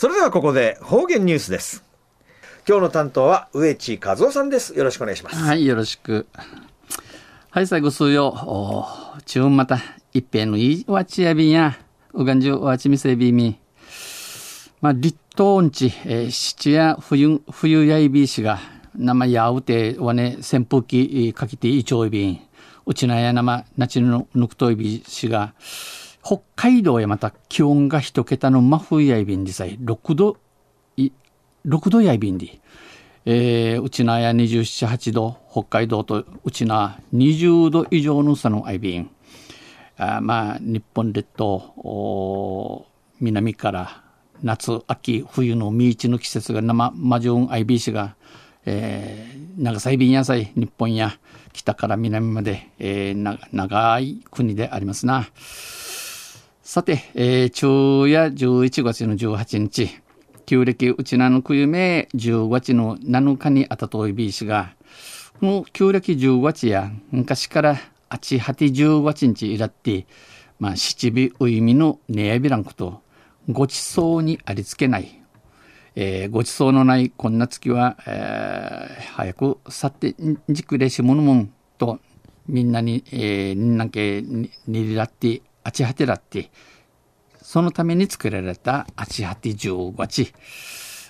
それではここで方言ニュースです。今日の担当は植地和夫さんです。よろしくお願いします。はいよろしく。はい最後数曜。中また一平のいいわちやびんやうがんじゅうわちみせびみ。まあ立冬んち、えー、七や冬冬やいびしが生やうてわね扇風機かけていちょいびん。うちなや生なちのぬくといびしが北海道へまた気温が一桁の真冬やいびんでさえ6度6度やいびんで、えー、うちなや27、8度。北海道とうちな20度以上の差のあいびん。あまあ日本列島南から夏秋冬の未知の季節が生魔女アイビー氏が、えー、長崎便野菜日本や北から南まで、えー、長い国でありますな。さて、えー、昼夜11月の18日、旧暦うちなの冬め10月の7日にあたといびいしが、この旧暦10月や昔からあちはて10月日いらって、まあ、七尾ういみのねやびらんこと、ごちそうにありつけない、えー、ごちそうのないこんな月は、えー、早く去ってじくれしものもんとみんなに、えー、んなけにりらってあちはてらってそのために作られたあちはて十五地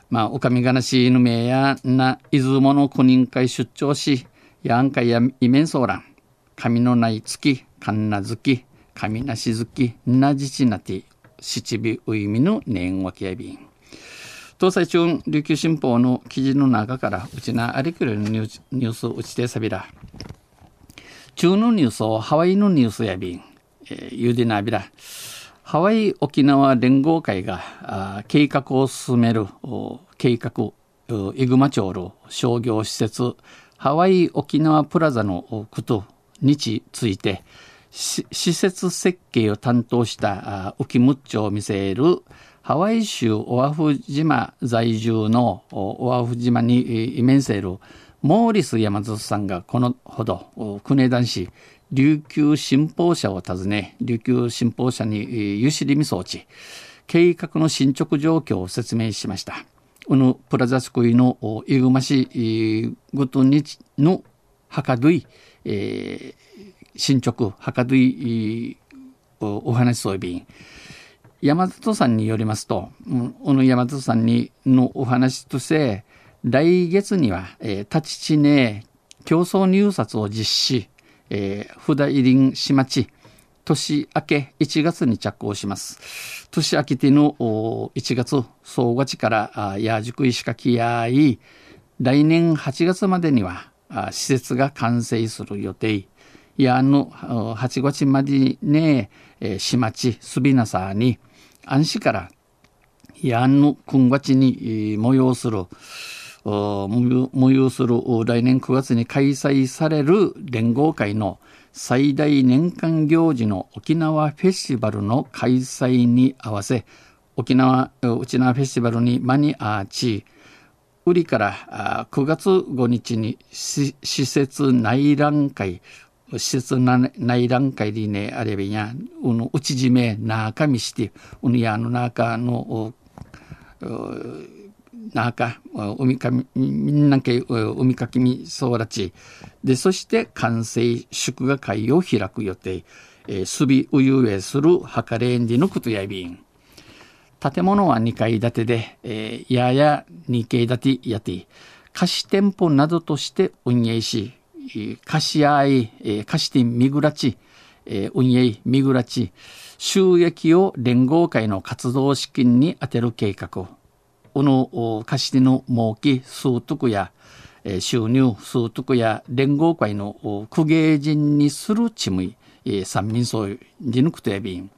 まあおかみがなしの名やな出雲の公認会出張しやんかやイメンソーラン神のない月かんな月神なし月なじちなて七尾ウイミの年わけやびん。東西中琉球新報の記事の中からうちなありくるニュースうちてさびら。中のニュースをハワイのニュースやびん、えー、ゆでなびらハワイ沖縄連合会が計画を進める計画イグマ町の商業施設ハワイ沖縄プラザのことについて施設設計を担当した浮むっちょを見せるハワイ州オアフ島在住のオアフ島に面せるモーリス山里さんがこのほど国枝市琉球新報社を訪ね琉球新報社にゆしりみ装置計画の進捗状況を説明しました。このプラザスクイのイグマ市ごとにのはかどい、えー進捗はかどいお話そうびん山里さんによりますと、この山里さんにのお話として来月には、えー、立ち地ね競争入札を実施、えー、札入りん市町年明け1月に着工します。年明けての1月総合地からやじく石垣やい来年8月までには施設が完成する予定。やの8月までね、市町すびなさに安市からやんの今月に催する催する来年9月に開催される連合会の最大年間行事の沖縄フェスティバルの開催に合わせ沖縄沖縄フェスティバルに間に合ち売りから9月5日に施設内覧会施設内段階でねあればやうの内締め中見してうのやの中の中海かみみんなけ海かきみそうらち。でそして完成祝賀会を開く予定。すびうゆえするはかれんでのことやびん。建物は2階建てで、えー、やや2階建てやて。貸し店舗などとして運営し。貸し合い、貸してみぐらち、運営みぐらち、収益を連合会の活動資金に充てる計画この貸し手の儲け数徳や収入数徳や連合会の公芸人にするちむい三民層じぬくとやびん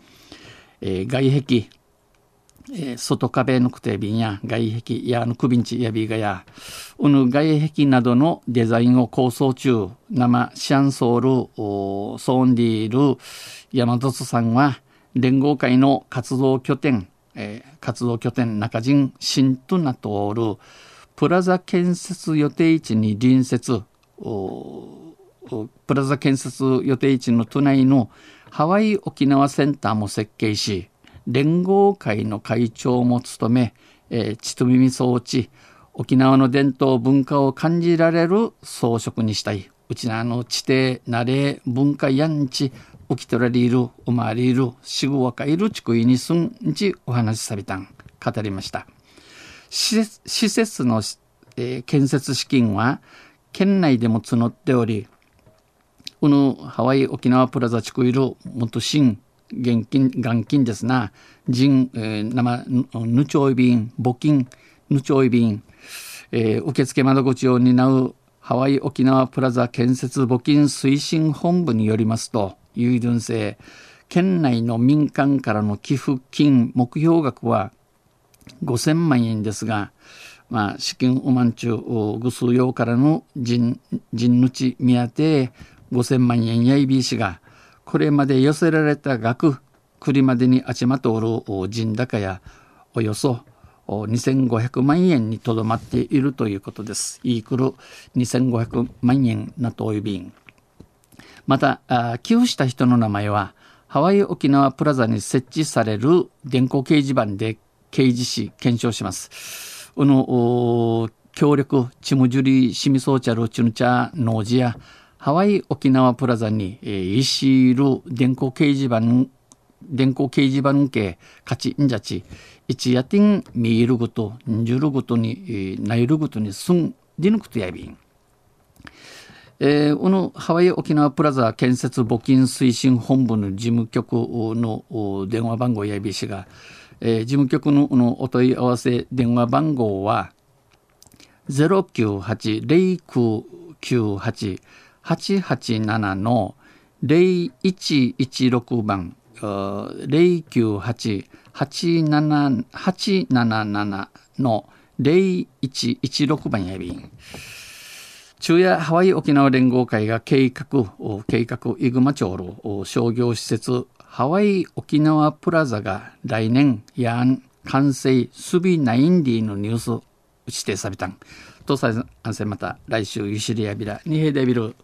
外壁、外壁のくてびんや外壁やのくびんちやびがやうぬ外壁などのデザインを構想中生シャンソールソーンディール山里さんは連合会の活動拠点、えー、活動拠点中陣新となっておるプラザ建設予定地に隣接プラザ建設予定地の都内のハワイ沖縄センターも設計し連合会の会長も務め、えー、ちと耳装置、沖縄の伝統文化を感じられる装飾にしたい。うちなの地底、慣れ、文化やんち、起きとらりいる、おまわりいる、しぐわかいるちくいにすんちお話しさびたん、語りました。施設の、えー、建設資金は県内でも募っており、このハワイ沖縄プラザ地区いる元新現金元金ですな人、えー、生ぬちょい便募金ぬちょい便、えー、受付窓口を担うハワイ沖縄プラザ建設募金推進本部によりますと有順性県内の民間からの寄付金目標額は5000万円ですが、まあ、資金おまんちゅうぐ数用からの人人ぬち見当て5000万円やいびいしが、これまで寄せられた額、くりまでにあちまとおる人高や、およそ2500万円にとどまっているということです。イークル2500万円なとおびん。また、寄付した人の名前は、ハワイ沖縄プラザに設置される電光掲示板で掲示し検証します。この協力、チムジュリ、シミソーチャル、チュヌチャ、ノージや、ハワイ沖縄プラザに、えー、イシール電光掲示板電光掲示板系勝ちんじゃち一夜天見えるごとんじゅるごとに、えー、ないるごとにすんでぬくとやびんえー、このハワイ沖縄プラザ建設募金推進本部の事務局の電話番号やびしが、えー、事務局ののお問い合わせ電話番号は098-0998 887の0116番098-877の0116番やびん。中夜ハワイ沖縄連合会が計画、計画イグマ町の商業施設ハワイ沖縄プラザが来年やん完成すびナインディのニュース指定されたん。とさんせまた来週ゆしりやびらにへでびる。